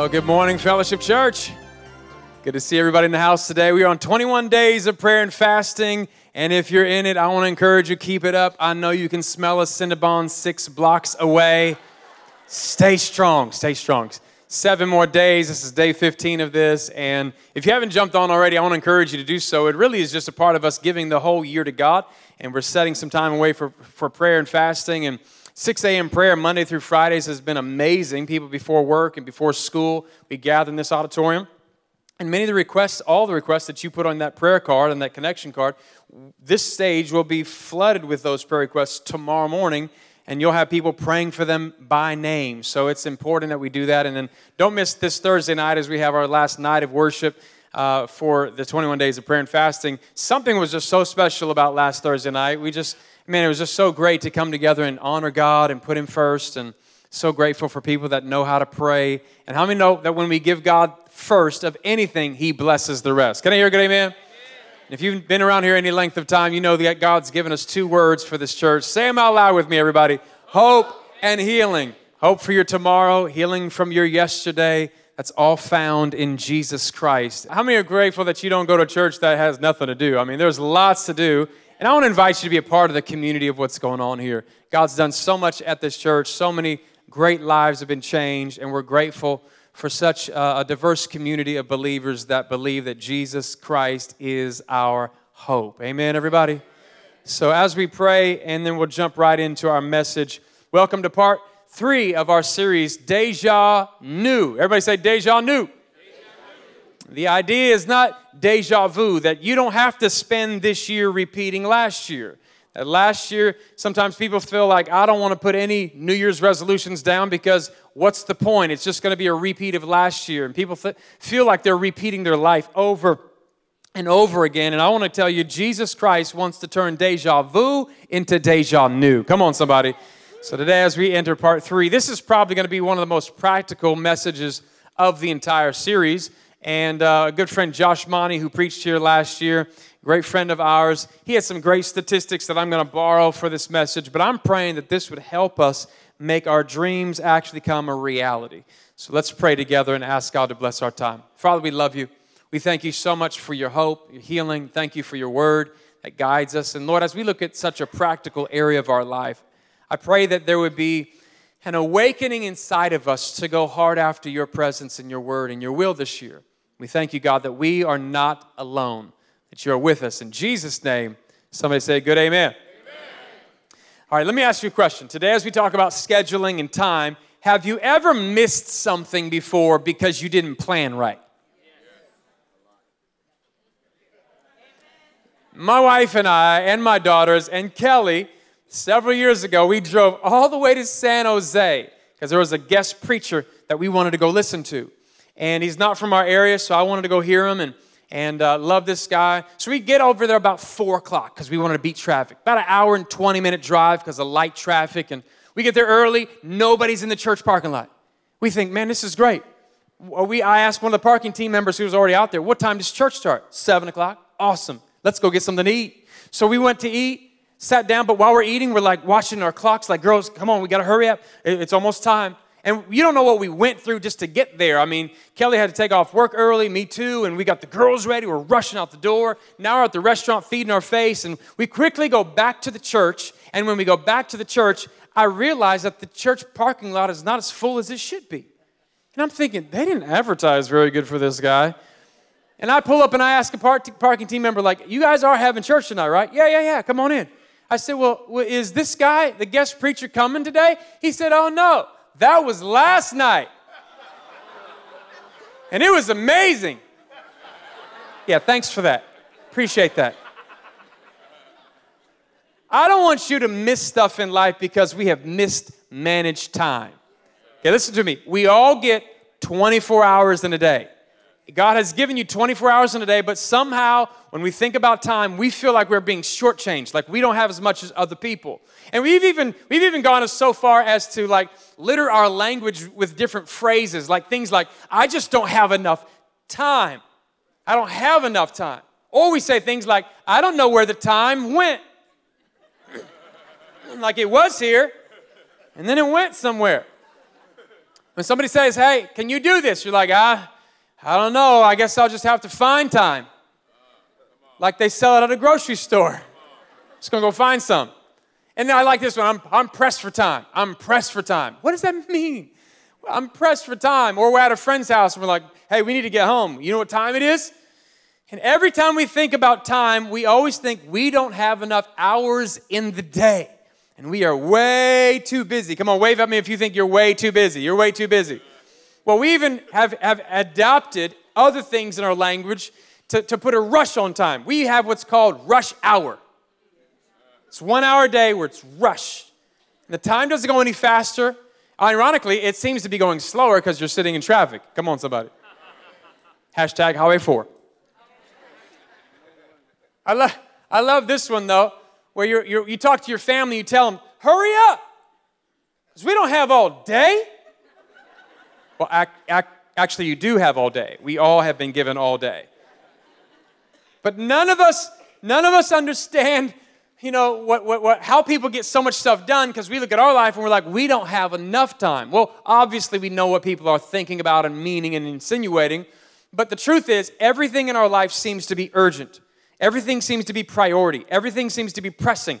Well, good morning, Fellowship Church. Good to see everybody in the house today. We are on 21 days of prayer and fasting. And if you're in it, I want to encourage you, keep it up. I know you can smell a Cinnabon six blocks away. Stay strong, stay strong. Seven more days. This is day 15 of this. And if you haven't jumped on already, I want to encourage you to do so. It really is just a part of us giving the whole year to God. And we're setting some time away for, for prayer and fasting. And 6 a.m. prayer Monday through Fridays has been amazing. People before work and before school, we gather in this auditorium. And many of the requests, all the requests that you put on that prayer card and that connection card, this stage will be flooded with those prayer requests tomorrow morning, and you'll have people praying for them by name. So it's important that we do that. And then don't miss this Thursday night as we have our last night of worship. Uh, for the 21 days of prayer and fasting. Something was just so special about last Thursday night. We just man, it was just so great to come together and honor God and put Him first. And so grateful for people that know how to pray. And how many know that when we give God first of anything, He blesses the rest? Can I hear a good amen? amen? If you've been around here any length of time, you know that God's given us two words for this church. Say them out loud with me, everybody hope and healing. Hope for your tomorrow, healing from your yesterday. That's all found in Jesus Christ. How many are grateful that you don't go to church that has nothing to do? I mean, there's lots to do. And I want to invite you to be a part of the community of what's going on here. God's done so much at this church, so many great lives have been changed, and we're grateful for such a diverse community of believers that believe that Jesus Christ is our hope. Amen, everybody? So, as we pray, and then we'll jump right into our message. Welcome to part three of our series, Deja New. Everybody say, Deja New. The idea is not deja vu, that you don't have to spend this year repeating last year. That last year, sometimes people feel like, I don't want to put any New Year's resolutions down because what's the point? It's just going to be a repeat of last year. And people feel like they're repeating their life over and over again. And I want to tell you, Jesus Christ wants to turn deja vu into deja new. Come on, somebody. So today, as we enter part three, this is probably going to be one of the most practical messages of the entire series and uh, a good friend, Josh Monty, who preached here last year, great friend of ours. He had some great statistics that I'm going to borrow for this message, but I'm praying that this would help us make our dreams actually come a reality. So let's pray together and ask God to bless our time. Father, we love you. We thank you so much for your hope, your healing. Thank you for your word that guides us. And Lord, as we look at such a practical area of our life, I pray that there would be an awakening inside of us to go hard after your presence and your word and your will this year. We thank you, God, that we are not alone, that you are with us. In Jesus' name, somebody say, Good amen. amen. All right, let me ask you a question. Today, as we talk about scheduling and time, have you ever missed something before because you didn't plan right? My wife and I, and my daughters, and Kelly, several years ago, we drove all the way to San Jose because there was a guest preacher that we wanted to go listen to and he's not from our area, so I wanted to go hear him and and uh, love this guy. So we get over there about four o'clock because we wanted to beat traffic. About an hour and 20 minute drive because of light traffic. And we get there early, nobody's in the church parking lot. We think, man, this is great. We, I asked one of the parking team members who was already out there, what time does church start? Seven o'clock. Awesome. Let's go get something to eat. So we went to eat, sat down, but while we're eating, we're like watching our clocks, like, girls, come on, we gotta hurry up. It's almost time. And you don't know what we went through just to get there. I mean, Kelly had to take off work early, me too, and we got the girls ready. We're rushing out the door. Now we're at the restaurant feeding our face, and we quickly go back to the church. And when we go back to the church, I realize that the church parking lot is not as full as it should be. And I'm thinking, they didn't advertise very good for this guy. And I pull up and I ask a parking team member, like, you guys are having church tonight, right? Yeah, yeah, yeah, come on in. I said, well, is this guy, the guest preacher, coming today? He said, oh, no. That was last night. And it was amazing. Yeah, thanks for that. Appreciate that. I don't want you to miss stuff in life because we have mismanaged time. Okay, listen to me. We all get 24 hours in a day. God has given you 24 hours in a day, but somehow when we think about time, we feel like we're being shortchanged, like we don't have as much as other people. And we've even we've even gone so far as to like litter our language with different phrases, like things like, I just don't have enough time. I don't have enough time. Or we say things like, I don't know where the time went. like it was here, and then it went somewhere. When somebody says, hey, can you do this? You're like, ah, I don't know. I guess I'll just have to find time. Like they sell it at a grocery store. Just gonna go find some. And then I like this one. I'm, I'm pressed for time. I'm pressed for time. What does that mean? I'm pressed for time. Or we're at a friend's house and we're like, hey, we need to get home. You know what time it is? And every time we think about time, we always think we don't have enough hours in the day. And we are way too busy. Come on, wave at me if you think you're way too busy. You're way too busy. Well, we even have, have adopted other things in our language to, to put a rush on time. We have what's called rush hour. It's one hour a day where it's rush. And the time doesn't go any faster. Ironically, it seems to be going slower because you're sitting in traffic. Come on, somebody. Hashtag Highway 4. I, love, I love this one though, where you're, you talk to your family, you tell them, hurry up, because we don't have all day. Well, ac- ac- actually, you do have all day. We all have been given all day. But none of us, none of us understand you know, what, what, what, how people get so much stuff done because we look at our life and we're like, we don't have enough time. Well, obviously, we know what people are thinking about and meaning and insinuating, but the truth is, everything in our life seems to be urgent. Everything seems to be priority. Everything seems to be pressing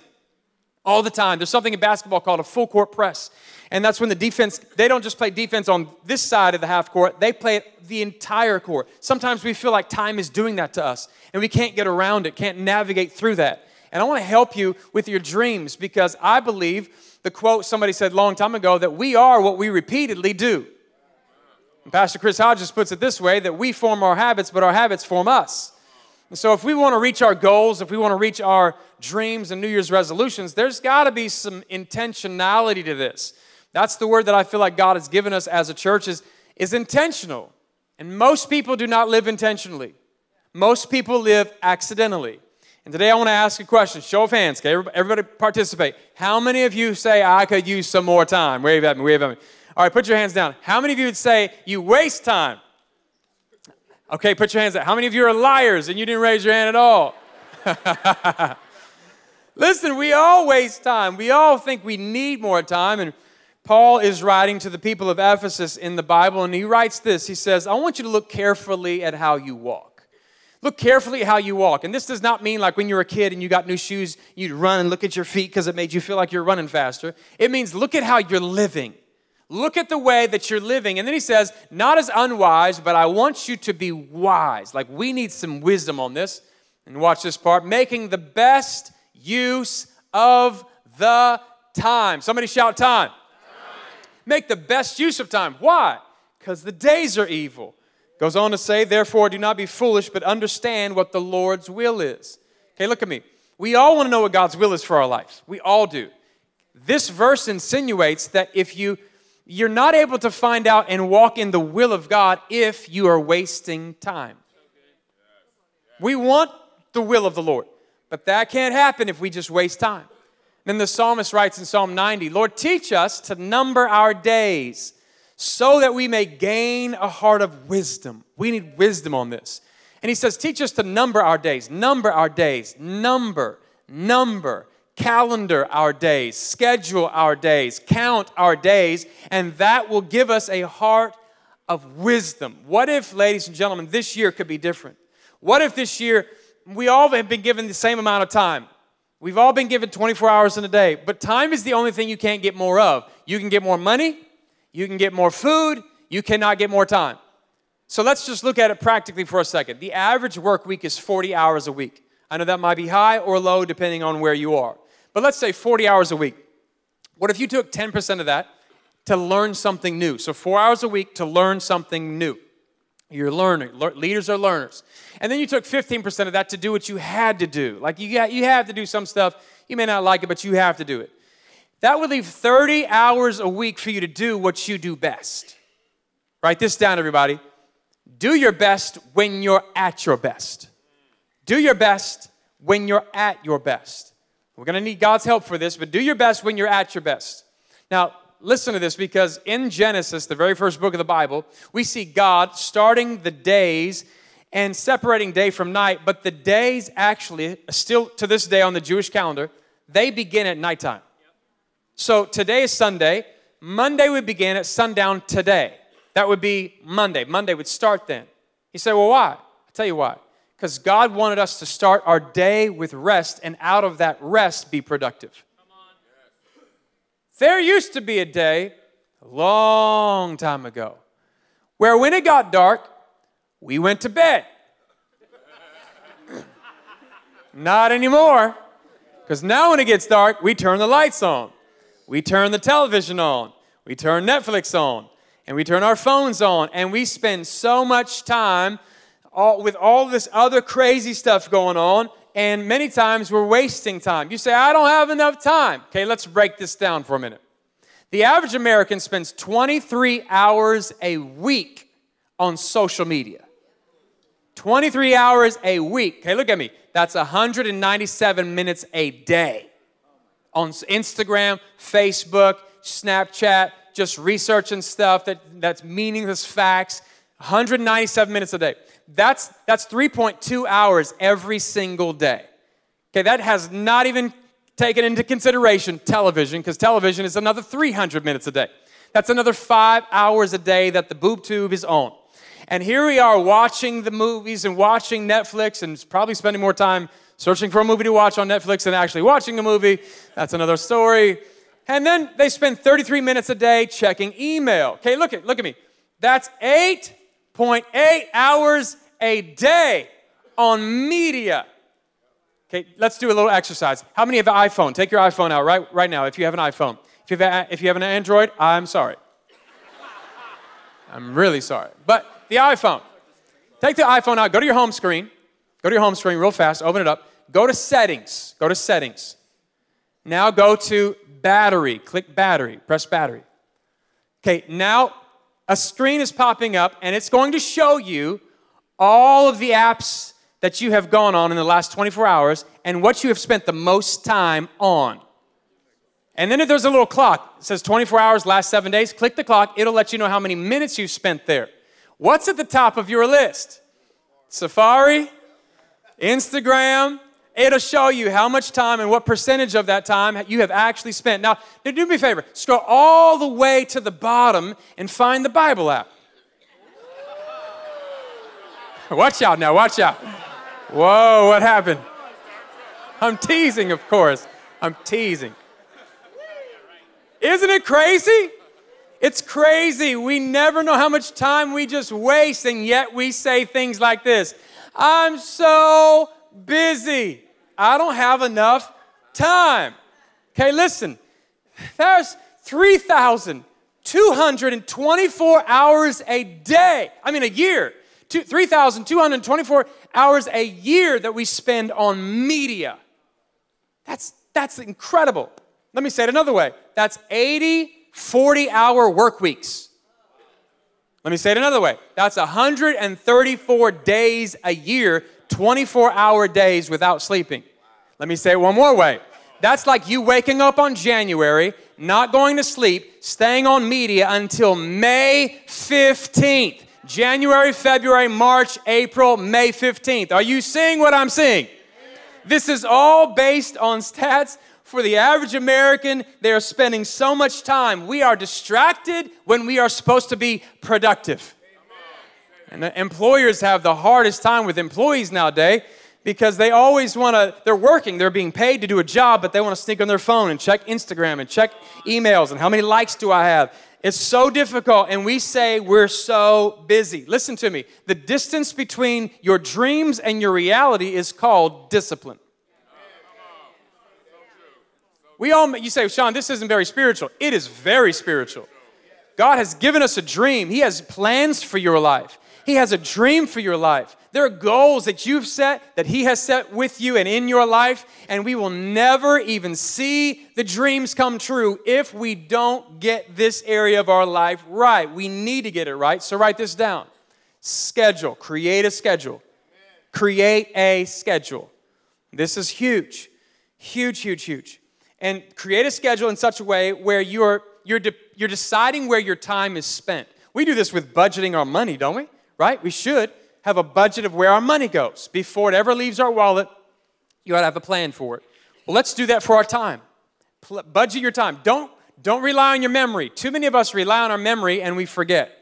all the time. There's something in basketball called a full court press. And that's when the defense, they don't just play defense on this side of the half court, they play the entire court. Sometimes we feel like time is doing that to us and we can't get around it, can't navigate through that. And I want to help you with your dreams because I believe the quote somebody said long time ago that we are what we repeatedly do. And Pastor Chris Hodges puts it this way that we form our habits, but our habits form us. And so if we want to reach our goals, if we want to reach our dreams and New Year's resolutions, there's got to be some intentionality to this. That's the word that I feel like God has given us as a church is, is intentional. And most people do not live intentionally. Most people live accidentally. And today I want to ask a question. Show of hands, okay? Everybody participate. How many of you say, I could use some more time? Wave at me, wave at me. All right, put your hands down. How many of you would say, you waste time? Okay, put your hands up. How many of you are liars and you didn't raise your hand at all? Listen, we all waste time. We all think we need more time. And Paul is writing to the people of Ephesus in the Bible, and he writes this He says, I want you to look carefully at how you walk. Look carefully at how you walk. And this does not mean like when you're a kid and you got new shoes, you'd run and look at your feet because it made you feel like you're running faster. It means look at how you're living. Look at the way that you're living. And then he says, not as unwise, but I want you to be wise. Like we need some wisdom on this. And watch this part making the best use of the time. Somebody shout time. Make the best use of time. Why? Because the days are evil. Goes on to say, therefore, do not be foolish, but understand what the Lord's will is. Okay, look at me. We all want to know what God's will is for our lives. We all do. This verse insinuates that if you you're not able to find out and walk in the will of God if you are wasting time. We want the will of the Lord, but that can't happen if we just waste time. Then the psalmist writes in Psalm 90 Lord, teach us to number our days so that we may gain a heart of wisdom. We need wisdom on this. And he says, Teach us to number our days, number our days, number, number, calendar our days, schedule our days, count our days, and that will give us a heart of wisdom. What if, ladies and gentlemen, this year could be different? What if this year we all have been given the same amount of time? We've all been given 24 hours in a day, but time is the only thing you can't get more of. You can get more money, you can get more food, you cannot get more time. So let's just look at it practically for a second. The average work week is 40 hours a week. I know that might be high or low depending on where you are. But let's say 40 hours a week. What if you took 10% of that to learn something new? So, four hours a week to learn something new. You're learning. Le- leaders are learners. And then you took 15% of that to do what you had to do. Like you, got, you have to do some stuff. You may not like it, but you have to do it. That would leave 30 hours a week for you to do what you do best. Write this down, everybody. Do your best when you're at your best. Do your best when you're at your best. We're going to need God's help for this, but do your best when you're at your best. Now, listen to this because in Genesis, the very first book of the Bible, we see God starting the days and separating day from night, but the days actually, still to this day on the Jewish calendar, they begin at nighttime. So today is Sunday. Monday would begin at sundown today. That would be Monday. Monday would start then. He said, well, why? I'll tell you why. Because God wanted us to start our day with rest and out of that rest be productive. There used to be a day a long time ago where when it got dark, we went to bed. Not anymore. Because now when it gets dark, we turn the lights on, we turn the television on, we turn Netflix on, and we turn our phones on, and we spend so much time all, with all this other crazy stuff going on, and many times we're wasting time. You say, I don't have enough time. Okay, let's break this down for a minute. The average American spends 23 hours a week on social media. 23 hours a week. Okay, look at me. That's 197 minutes a day on Instagram, Facebook, Snapchat, just researching stuff that, that's meaningless facts. 197 minutes a day. That's, that's 3.2 hours every single day. Okay, that has not even taken into consideration television, because television is another 300 minutes a day. That's another five hours a day that the boob tube is on. And here we are watching the movies and watching Netflix and probably spending more time searching for a movie to watch on Netflix than actually watching a movie. That's another story. And then they spend 33 minutes a day checking email. Okay, look at look at me. That's 8.8 hours a day on media. Okay, let's do a little exercise. How many have an iPhone? Take your iPhone out right, right now if you have an iPhone. If you have, a, if you have an Android, I'm sorry. I'm really sorry. But the iPhone. Take the iPhone out, go to your home screen. Go to your home screen real fast, open it up. Go to settings. Go to settings. Now go to battery. Click battery. Press battery. Okay, now a screen is popping up and it's going to show you all of the apps that you have gone on in the last 24 hours and what you have spent the most time on. And then if there's a little clock, it says 24 hours, last seven days, click the clock, it'll let you know how many minutes you've spent there. What's at the top of your list? Safari, Instagram, it'll show you how much time and what percentage of that time you have actually spent. Now, do me a favor, scroll all the way to the bottom and find the Bible app. Watch out now, watch out. Whoa, what happened? I'm teasing, of course. I'm teasing. Isn't it crazy? It's crazy. We never know how much time we just waste, and yet we say things like this I'm so busy. I don't have enough time. Okay, listen. There's 3,224 hours a day. I mean, a year. 3,224 hours a year that we spend on media. That's, that's incredible. Let me say it another way. That's 80 40 hour work weeks. Let me say it another way. That's 134 days a year, 24 hour days without sleeping. Let me say it one more way. That's like you waking up on January, not going to sleep, staying on media until May 15th. January, February, March, April, May 15th. Are you seeing what I'm seeing? This is all based on stats for the average American, they are spending so much time. We are distracted when we are supposed to be productive. And employers have the hardest time with employees nowadays because they always want to, they're working, they're being paid to do a job, but they want to sneak on their phone and check Instagram and check emails and how many likes do I have. It's so difficult, and we say we're so busy. Listen to me. The distance between your dreams and your reality is called discipline. We all, you say, Shaun, this isn't very spiritual. It is very spiritual. God has given us a dream. He has plans for your life. He has a dream for your life. There are goals that you've set, that He has set with you and in your life, and we will never even see the dreams come true if we don't get this area of our life right. We need to get it right, so write this down. Schedule, create a schedule. Create a schedule. This is huge. Huge, huge, huge and create a schedule in such a way where you're, you're, de- you're deciding where your time is spent. We do this with budgeting our money, don't we? Right? We should have a budget of where our money goes. Before it ever leaves our wallet, you ought to have a plan for it. Well, let's do that for our time. Pl- budget your time. Don't, Don't rely on your memory. Too many of us rely on our memory and we forget.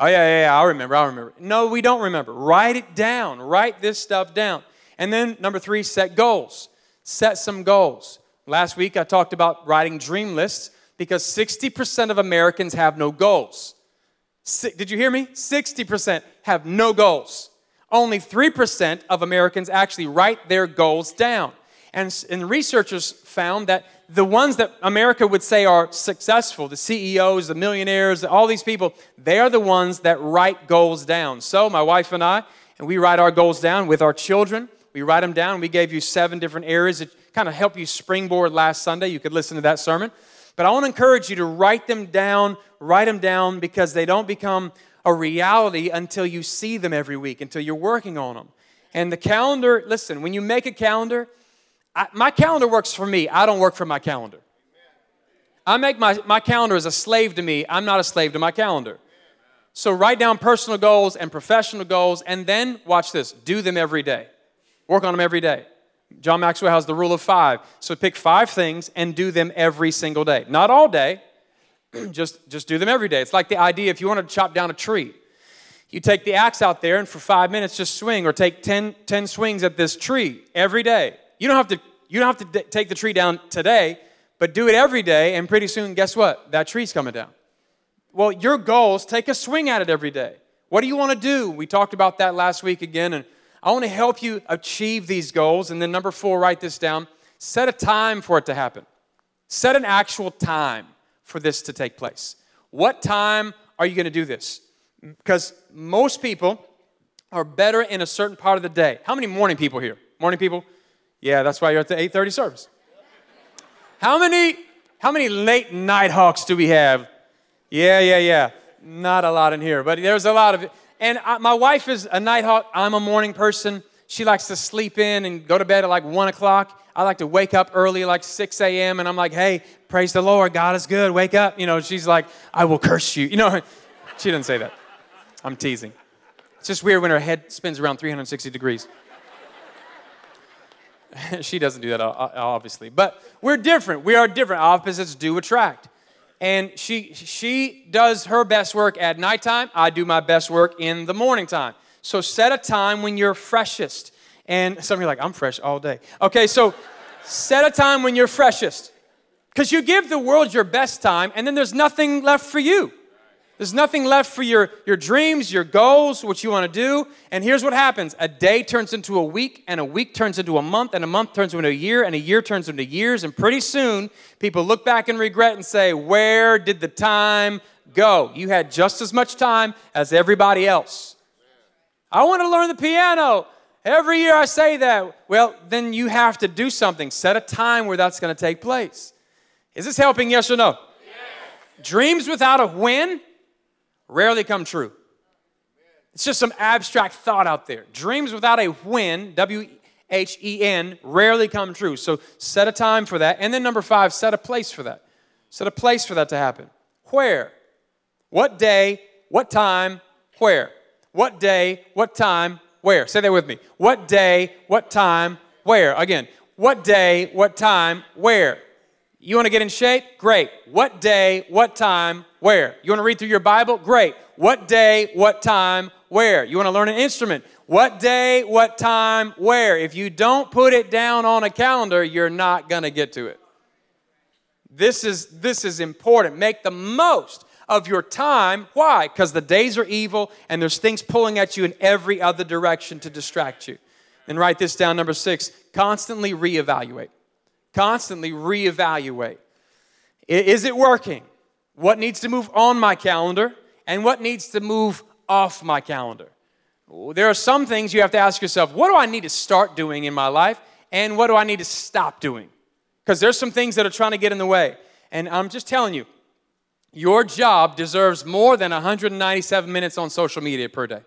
Oh, yeah, yeah, yeah, I'll remember, I'll remember. No, we don't remember. Write it down. Write this stuff down. And then, number three, set goals. Set some goals. Last week, I talked about writing dream lists because 60% of Americans have no goals. Did you hear me? 60% have no goals. Only 3% of Americans actually write their goals down. And, and researchers found that the ones that America would say are successful, the CEOs, the millionaires, all these people, they are the ones that write goals down. So, my wife and I, and we write our goals down with our children. We write them down. We gave you seven different areas that kind of help you springboard last Sunday. You could listen to that sermon. But I want to encourage you to write them down, write them down because they don't become a reality until you see them every week, until you're working on them. And the calendar, listen, when you make a calendar, I, my calendar works for me. I don't work for my calendar. I make my, my calendar as a slave to me. I'm not a slave to my calendar. So write down personal goals and professional goals, and then watch this do them every day. Work on them every day. John Maxwell has the rule of five. So pick five things and do them every single day. Not all day, just, just do them every day. It's like the idea if you want to chop down a tree, you take the axe out there and for five minutes just swing, or take 10, 10 swings at this tree every day. You don't have to, you don't have to take the tree down today, but do it every day, and pretty soon, guess what? That tree's coming down. Well, your goals, take a swing at it every day. What do you want to do? We talked about that last week again, and I want to help you achieve these goals. And then, number four, write this down set a time for it to happen. Set an actual time for this to take place. What time are you going to do this? Because most people are better in a certain part of the day. How many morning people here? Morning people? Yeah, that's why you're at the 8:30 service. How many how many late night hawks do we have? Yeah, yeah, yeah. Not a lot in here, but there's a lot of it. And I, my wife is a night hawk. I'm a morning person. She likes to sleep in and go to bed at like 1 o'clock. I like to wake up early, like 6 a.m., and I'm like, hey, praise the Lord. God is good. Wake up. You know, she's like, I will curse you. You know, she didn't say that. I'm teasing. It's just weird when her head spins around 360 degrees. she doesn't do that, obviously. But we're different. We are different. Opposites do attract and she she does her best work at nighttime. I do my best work in the morning time. So set a time when you're freshest. And some of you are like i'm fresh all day. Okay so set a time when you're freshest. Because you give the world your best time and then there's nothing left for you there's nothing left for your, your dreams, your goals, what you want to do. And here's what happens a day turns into a week, and a week turns into a month, and a month turns into a year, and a year turns into years. And pretty soon, people look back and regret and say, Where did the time go? You had just as much time as everybody else. I want to learn the piano. Every year I say that. Well, then you have to do something. Set a time where that's going to take place. Is this helping, yes or no? Yes. Dreams without a when rarely come true. It's just some abstract thought out there. Dreams without a when, W H E N, rarely come true. So set a time for that. And then number five, set a place for that. Set a place for that to happen. Where? What day? What time? Where? What day? What time? Where? Say that with me. What day? What time? Where? Again. What day? What time? Where? You want to get in shape? Great. What day? What time? Where? You want to read through your Bible? Great. What day, what time, where? You want to learn an instrument? What day, what time, where? If you don't put it down on a calendar, you're not going to get to it. This is this is important. Make the most of your time. Why? Because the days are evil and there's things pulling at you in every other direction to distract you. And write this down number 6, constantly reevaluate. Constantly reevaluate. Is it working? What needs to move on my calendar and what needs to move off my calendar. There are some things you have to ask yourself what do I need to start doing in my life and what do I need to stop doing? Because there's some things that are trying to get in the way. And I'm just telling you, your job deserves more than 197 minutes on social media per day.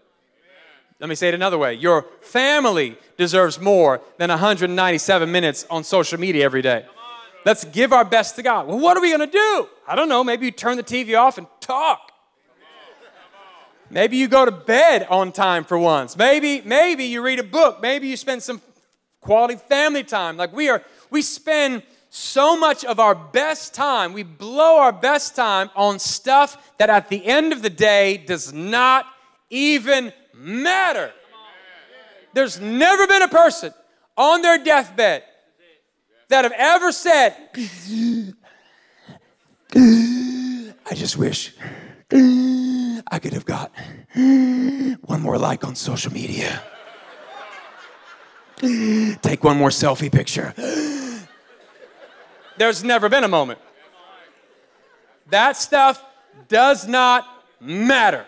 Let me say it another way. Your family deserves more than 197 minutes on social media every day. Let's give our best to God. Well, what are we going to do? I don't know. Maybe you turn the TV off and talk. Maybe you go to bed on time for once. Maybe maybe you read a book. Maybe you spend some quality family time. Like we are we spend so much of our best time, we blow our best time on stuff that at the end of the day does not even matter. There's never been a person on their deathbed that have ever said, I just wish I could have got one more like on social media. Take one more selfie picture. There's never been a moment. That stuff does not matter.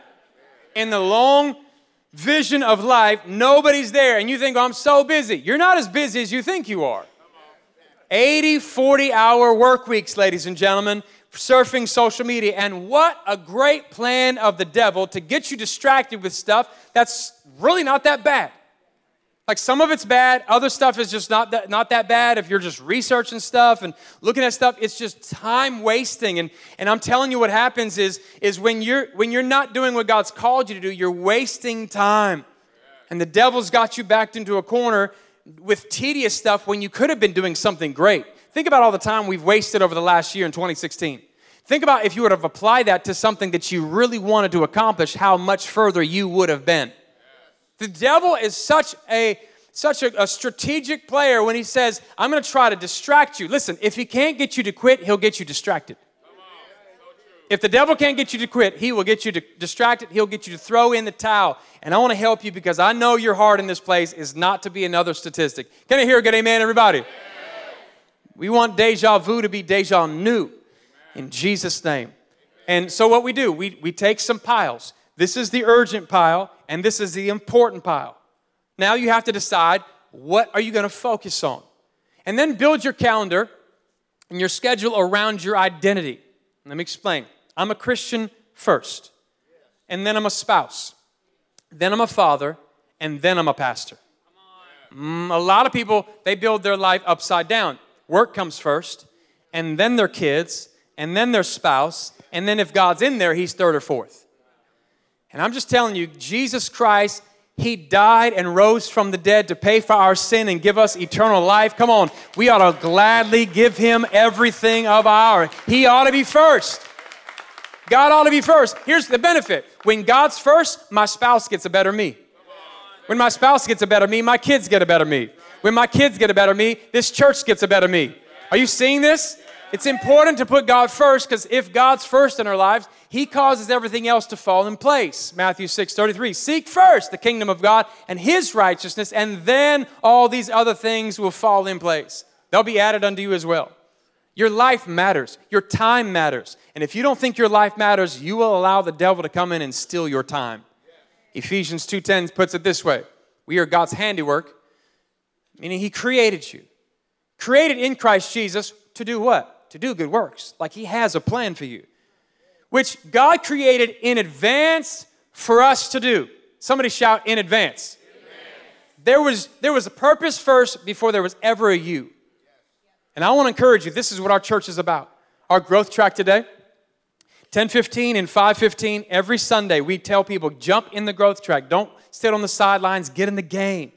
In the long vision of life, nobody's there, and you think, oh, I'm so busy. You're not as busy as you think you are. 80, 40 hour work weeks, ladies and gentlemen, surfing social media. And what a great plan of the devil to get you distracted with stuff that's really not that bad. Like some of it's bad, other stuff is just not that, not that bad. If you're just researching stuff and looking at stuff, it's just time wasting. And, and I'm telling you what happens is, is when, you're, when you're not doing what God's called you to do, you're wasting time. And the devil's got you backed into a corner with tedious stuff when you could have been doing something great. Think about all the time we've wasted over the last year in 2016. Think about if you would have applied that to something that you really wanted to accomplish, how much further you would have been. The devil is such a such a, a strategic player when he says, I'm going to try to distract you. Listen, if he can't get you to quit, he'll get you distracted. If the devil can't get you to quit, he will get you to distracted. He'll get you to throw in the towel. And I want to help you because I know your heart in this place is not to be another statistic. Can I hear a good amen, everybody? Amen. We want deja vu to be deja new in Jesus' name. And so what we do, we, we take some piles. This is the urgent pile, and this is the important pile. Now you have to decide what are you going to focus on? And then build your calendar and your schedule around your identity. Let me explain. I'm a Christian first, and then I'm a spouse, then I'm a father, and then I'm a pastor. Mm, a lot of people, they build their life upside down. Work comes first, and then their kids, and then their spouse, and then if God's in there, he's third or fourth. And I'm just telling you, Jesus Christ, He died and rose from the dead to pay for our sin and give us eternal life. Come on, we ought to gladly give Him everything of our. He ought to be first. God ought to be first. Here's the benefit when God's first, my spouse gets a better me. When my spouse gets a better me, my kids get a better me. When my kids get a better me, this church gets a better me. Are you seeing this? It's important to put God first because if God's first in our lives, He causes everything else to fall in place. Matthew 6 33. Seek first the kingdom of God and His righteousness, and then all these other things will fall in place. They'll be added unto you as well. Your life matters, your time matters. And if you don't think your life matters, you will allow the devil to come in and steal your time. Ephesians 2:10 puts it this way: We are God's handiwork, meaning He created you. Created in Christ Jesus to do what? to do good works. Like He has a plan for you, which God created in advance for us to do. Somebody shout, in advance. There was, there was a purpose first before there was ever a you. And I want to encourage you, this is what our church is about. Our growth track today, 10:15 and 5:15 every Sunday we tell people jump in the growth track. Don't sit on the sidelines, get in the game.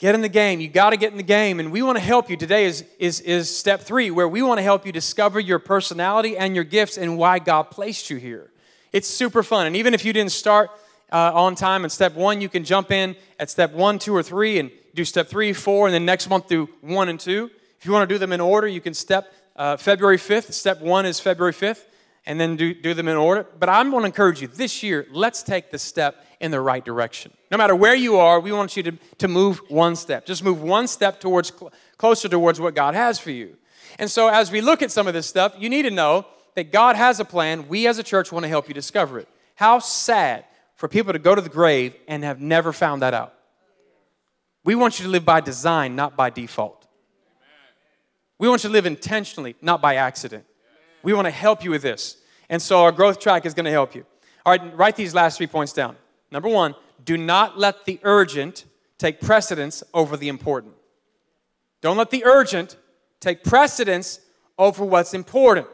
Get in the game. You got to get in the game. And we want to help you. Today is, is, is step three, where we want to help you discover your personality and your gifts and why God placed you here. It's super fun. And even if you didn't start uh, on time in step one, you can jump in at step one, two, or three and do step three, four, and then next month do one and two. If you want to do them in order, you can step uh, February 5th. Step one is February 5th, and then do, do them in order. But I'm going to encourage you this year, let's take the step in the right direction. No matter where you are, we want you to, to move one step. Just move one step towards closer towards what God has for you. And so as we look at some of this stuff, you need to know that God has a plan. We as a church want to help you discover it. How sad for people to go to the grave and have never found that out. We want you to live by design, not by default. We want you to live intentionally, not by accident. We want to help you with this. And so our growth track is going to help you. All right, write these last three points down. Number one, do not let the urgent take precedence over the important. Don't let the urgent take precedence over what's important.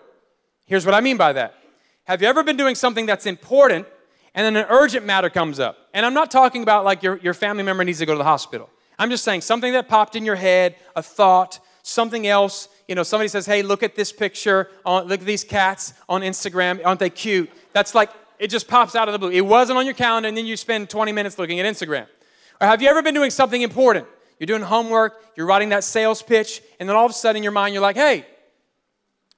Here's what I mean by that. Have you ever been doing something that's important and then an urgent matter comes up? And I'm not talking about like your, your family member needs to go to the hospital. I'm just saying something that popped in your head, a thought, something else. You know, somebody says, hey, look at this picture, on, look at these cats on Instagram, aren't they cute? That's like, it just pops out of the blue. It wasn't on your calendar, and then you spend 20 minutes looking at Instagram. Or have you ever been doing something important? You're doing homework, you're writing that sales pitch, and then all of a sudden in your mind, you're like, hey,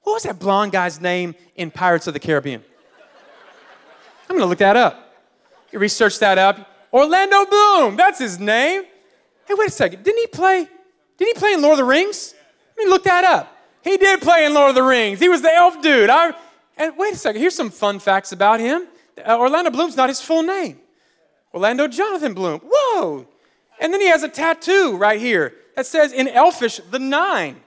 what was that blonde guy's name in Pirates of the Caribbean? I'm gonna look that up. You research that up. Orlando Bloom, that's his name. Hey, wait a second. Didn't he play? Didn't he play in Lord of the Rings? Me look that up. He did play in Lord of the Rings. He was the elf dude. I, and wait a second. Here's some fun facts about him. Uh, Orlando Bloom's not his full name. Orlando Jonathan Bloom. Whoa. And then he has a tattoo right here that says in Elfish, the nine.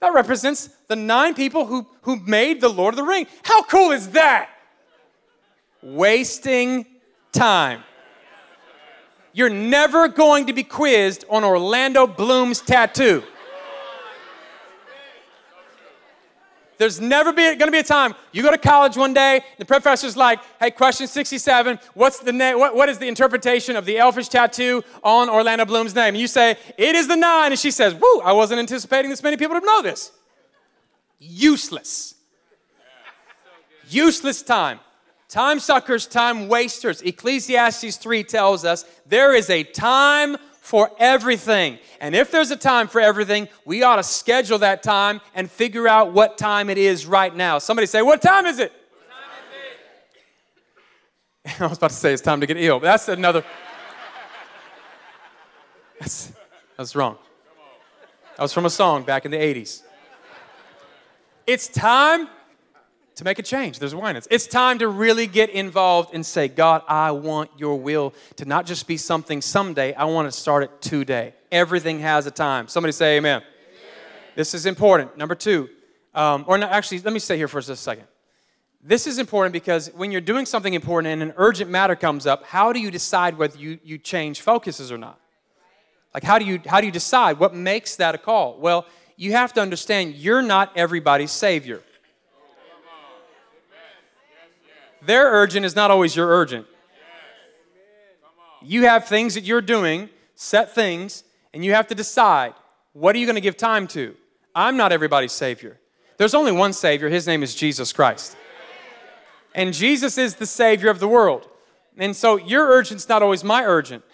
That represents the nine people who, who made the Lord of the Ring. How cool is that? Wasting time. You're never going to be quizzed on Orlando Bloom's tattoo. There's never going to be a time you go to college one day, the professor's like, hey, question 67, what's the name, what, what is the interpretation of the elfish tattoo on Orlando Bloom's name? And you say, it is the nine. And she says, woo, I wasn't anticipating this many people to know this. Useless. Useless time. Time suckers, time wasters. Ecclesiastes 3 tells us there is a time for everything. And if there's a time for everything, we ought to schedule that time and figure out what time it is right now. Somebody say, What time is it? I was about to say it's time to get ill, but that's another. That's, that's wrong. That was from a song back in the 80s. It's time to make a change. There's wine. It's time to really get involved and say, God, I want your will to not just be something someday, I want to start it today. Everything has a time. Somebody say amen. amen. This is important. Number two, um, or no, actually, let me stay here for just a second. This is important because when you're doing something important and an urgent matter comes up, how do you decide whether you, you change focuses or not? Like, how do, you, how do you decide? What makes that a call? Well, you have to understand you're not everybody's Savior. Their urgent is not always your urgent. You have things that you're doing, set things, and you have to decide what are you going to give time to? I'm not everybody's Savior. There's only one Savior, His name is Jesus Christ. And Jesus is the Savior of the world. And so your urgent's not always my urgent.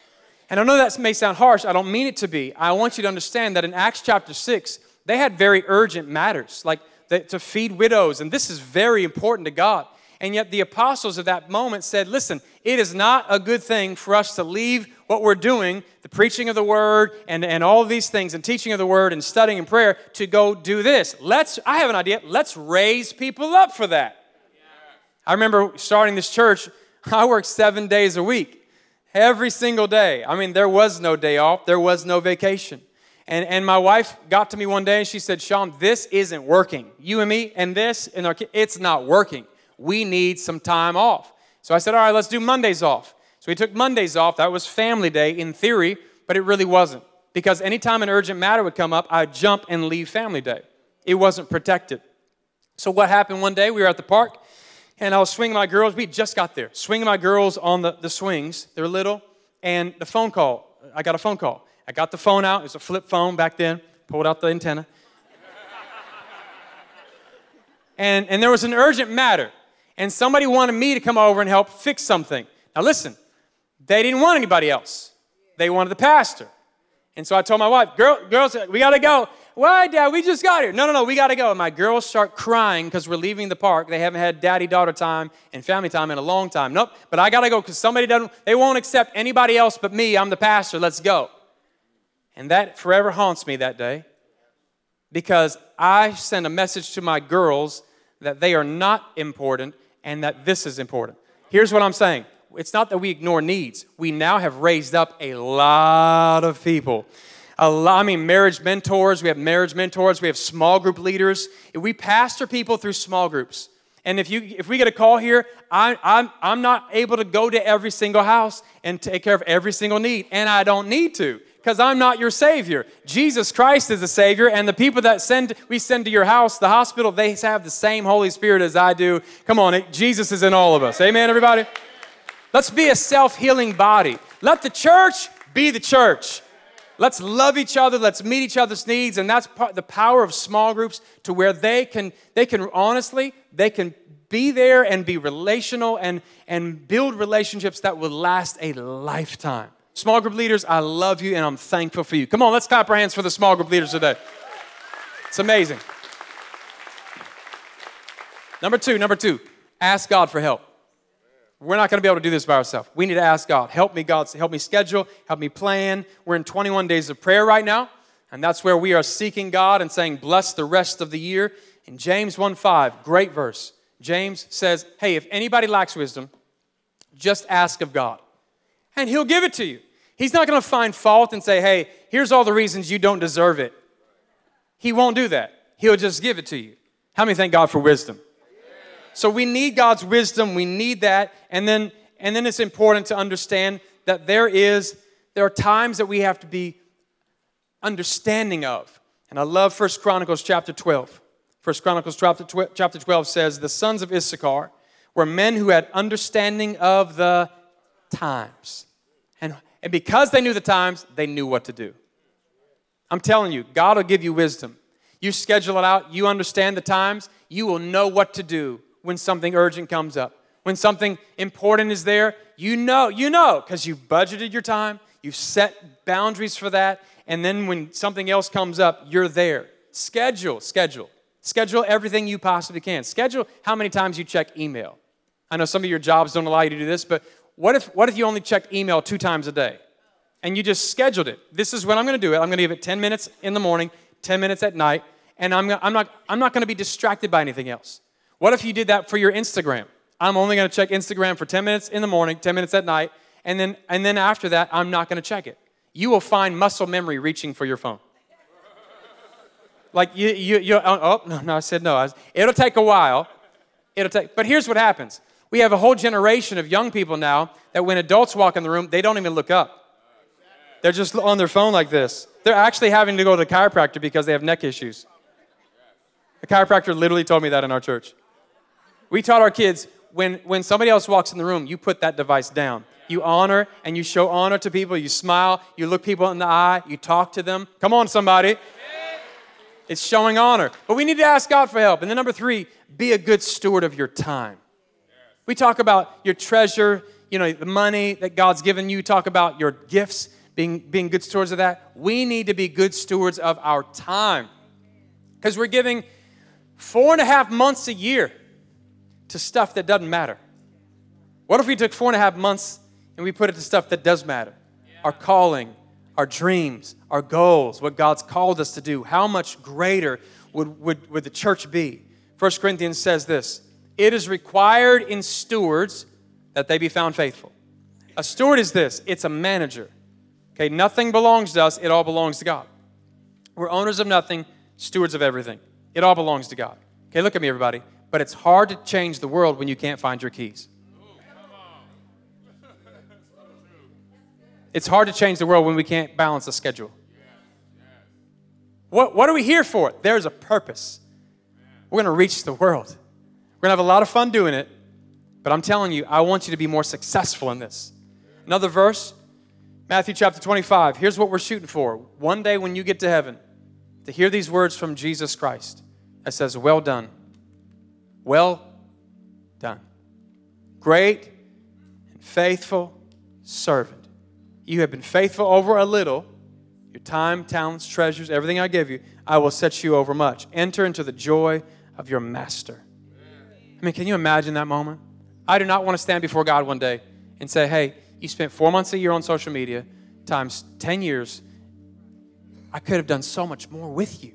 And I know that may sound harsh, I don't mean it to be. I want you to understand that in Acts chapter 6, they had very urgent matters, like to feed widows, and this is very important to God. And yet the apostles of that moment said, listen, it is not a good thing for us to leave what we're doing, the preaching of the word and, and all these things, and teaching of the word and studying and prayer, to go do this. Let's, I have an idea, let's raise people up for that. I remember starting this church, I worked seven days a week, every single day. I mean, there was no day off, there was no vacation. And, and my wife got to me one day and she said, Shaun, this isn't working. You and me and this and our kids, it's not working we need some time off. So I said, all right, let's do Mondays off. So we took Mondays off. That was family day in theory, but it really wasn't. Because anytime an urgent matter would come up, I'd jump and leave family day. It wasn't protected. So what happened one day, we were at the park, and I was swinging my girls. We just got there, swinging my girls on the, the swings. They're little, and the phone call, I got a phone call. I got the phone out. It was a flip phone back then, pulled out the antenna. and, and there was an urgent matter and somebody wanted me to come over and help fix something. Now, listen, they didn't want anybody else, they wanted the pastor. And so I told my wife, Girl, girls, we gotta go. Why, Dad? We just got here. No, no, no, we gotta go. And my girls start crying because we're leaving the park. They haven't had daddy daughter time and family time in a long time. Nope, but I gotta go because somebody doesn't, they won't accept anybody else but me. I'm the pastor. Let's go. And that forever haunts me that day because I send a message to my girls that they are not important and that this is important. Here's what I'm saying it's not that we ignore needs, we now have raised up a lot of people. A lot, I mean, marriage mentors, we have marriage mentors, we have small group leaders. We pastor people through small groups. And if, you, if we get a call here, I, I'm, I'm not able to go to every single house and take care of every single need, and I don't need to because I'm not your Savior. Jesus Christ is the Savior, and the people that send we send to your house, the hospital, they have the same Holy Spirit as I do. Come on, Jesus is in all of us. Amen, everybody? Let's be a self healing body. Let the church be the church. Let's love each other. Let's meet each other's needs. And that's the power of small groups to where they can, they can honestly, they can be there and be relational and, and build relationships that will last a lifetime. Small group leaders, I love you and I'm thankful for you. Come on, let's clap our hands for the small group leaders today. It's amazing. Number two, number two, ask God for help. We're not going to be able to do this by ourselves. We need to ask God, help me, God, help me schedule, help me plan. We're in 21 days of prayer right now, and that's where we are seeking God and saying, bless the rest of the year. In James 1 5, great verse. James says, Hey, if anybody lacks wisdom, just ask of God, and He'll give it to you. He's not going to find fault and say, Hey, here's all the reasons you don't deserve it. He won't do that. He'll just give it to you. How many thank God for wisdom? So we need God's wisdom. We need that. And then, and then it's important to understand that there is, there are times that we have to be understanding of. And I love First Chronicles chapter 12. First Chronicles chapter 12 says, The sons of Issachar were men who had understanding of the times. And, and because they knew the times, they knew what to do. I'm telling you, God will give you wisdom. You schedule it out, you understand the times, you will know what to do when something urgent comes up. When something important is there, you know, you know, because you've budgeted your time, you've set boundaries for that, and then when something else comes up, you're there. Schedule, schedule. Schedule everything you possibly can. Schedule how many times you check email. I know some of your jobs don't allow you to do this, but what if, what if you only checked email two times a day? And you just scheduled it. This is when I'm going to do it. I'm going to give it 10 minutes in the morning, 10 minutes at night, and I'm, I'm not, I'm not going to be distracted by anything else. What if you did that for your Instagram? I'm only going to check Instagram for 10 minutes in the morning, 10 minutes at night, and then, and then after that, I'm not going to check it. You will find muscle memory reaching for your phone. Like you, you, you oh, oh, no, no, I said no. I was, it'll take a while. It'll take, but here's what happens. We have a whole generation of young people now that when adults walk in the room, they don't even look up. They're just on their phone like this. They're actually having to go to the chiropractor because they have neck issues. A chiropractor literally told me that in our church. We taught our kids when, when somebody else walks in the room, you put that device down. You honor and you show honor to people. You smile, you look people in the eye, you talk to them. Come on, somebody. It's showing honor. But we need to ask God for help. And then number three, be a good steward of your time. We talk about your treasure, you know, the money that God's given you. Talk about your gifts, being, being good stewards of that. We need to be good stewards of our time. Because we're giving four and a half months a year to stuff that doesn't matter. What if we took four and a half months and we put it to stuff that does matter? Our calling, our dreams, our goals, what God's called us to do, how much greater would, would, would the church be? 1 Corinthians says this It is required in stewards that they be found faithful. A steward is this it's a manager. Okay, nothing belongs to us, it all belongs to God. We're owners of nothing, stewards of everything. It all belongs to God. Okay, look at me, everybody. But it's hard to change the world when you can't find your keys. It's hard to change the world when we can't balance the schedule. What, what are we here for? There's a purpose. We're going to reach the world. We're going to have a lot of fun doing it, but I'm telling you, I want you to be more successful in this. Another verse, Matthew chapter 25. Here's what we're shooting for. One day when you get to heaven, to hear these words from Jesus Christ that says, Well done. Well done. Great and faithful servant. You have been faithful over a little, your time, talents, treasures, everything I give you, I will set you over much. Enter into the joy of your master. I mean, can you imagine that moment? I do not want to stand before God one day and say, hey, you spent four months a year on social media times 10 years. I could have done so much more with you.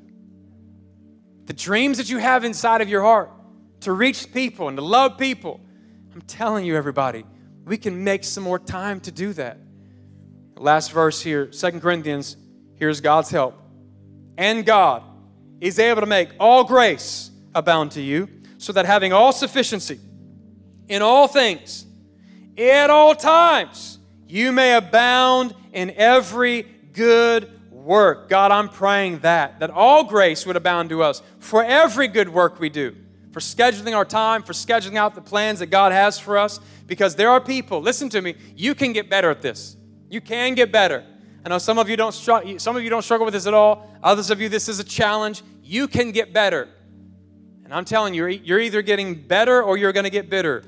The dreams that you have inside of your heart to reach people and to love people, I'm telling you, everybody, we can make some more time to do that. Last verse here, Second Corinthians, here's God's help. And God is able to make all grace abound to you, so that having all sufficiency in all things, at all times, you may abound in every good work. God, I'm praying that, that all grace would abound to us for every good work we do, for scheduling our time, for scheduling out the plans that God has for us, because there are people, listen to me, you can get better at this. You can get better. I know some of you don't struggle, some of you don't struggle with this at all. Others of you, this is a challenge. You can get better. And I'm telling you, you're either getting better or you're going to get bitter.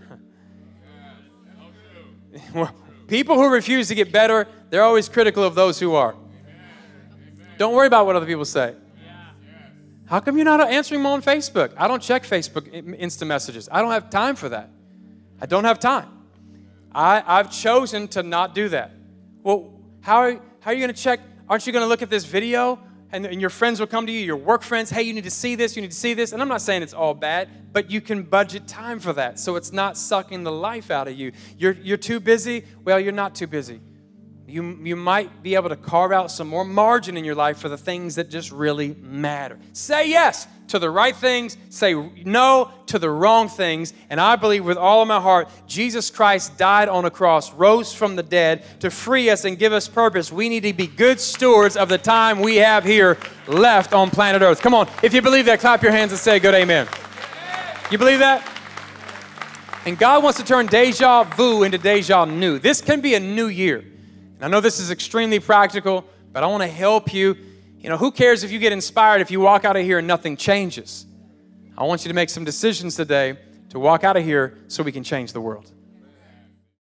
People who refuse to get better, they're always critical of those who are. Don't worry about what other people say. How come you're not answering them on Facebook? I don't check Facebook instant messages. I don't have time for that. I don't have time. I, I've chosen to not do that. Well, how are, how are you going to check? Aren't you going to look at this video? And, and your friends will come to you, your work friends, hey, you need to see this, you need to see this. And I'm not saying it's all bad, but you can budget time for that so it's not sucking the life out of you. You're, you're too busy? Well, you're not too busy. You, you might be able to carve out some more margin in your life for the things that just really matter. Say yes to the right things, say no to the wrong things. And I believe with all of my heart, Jesus Christ died on a cross, rose from the dead to free us and give us purpose. We need to be good stewards of the time we have here left on planet Earth. Come on, if you believe that, clap your hands and say good amen. You believe that? And God wants to turn deja vu into deja new. This can be a new year. And I know this is extremely practical, but I want to help you. You know, who cares if you get inspired if you walk out of here and nothing changes? I want you to make some decisions today to walk out of here so we can change the world.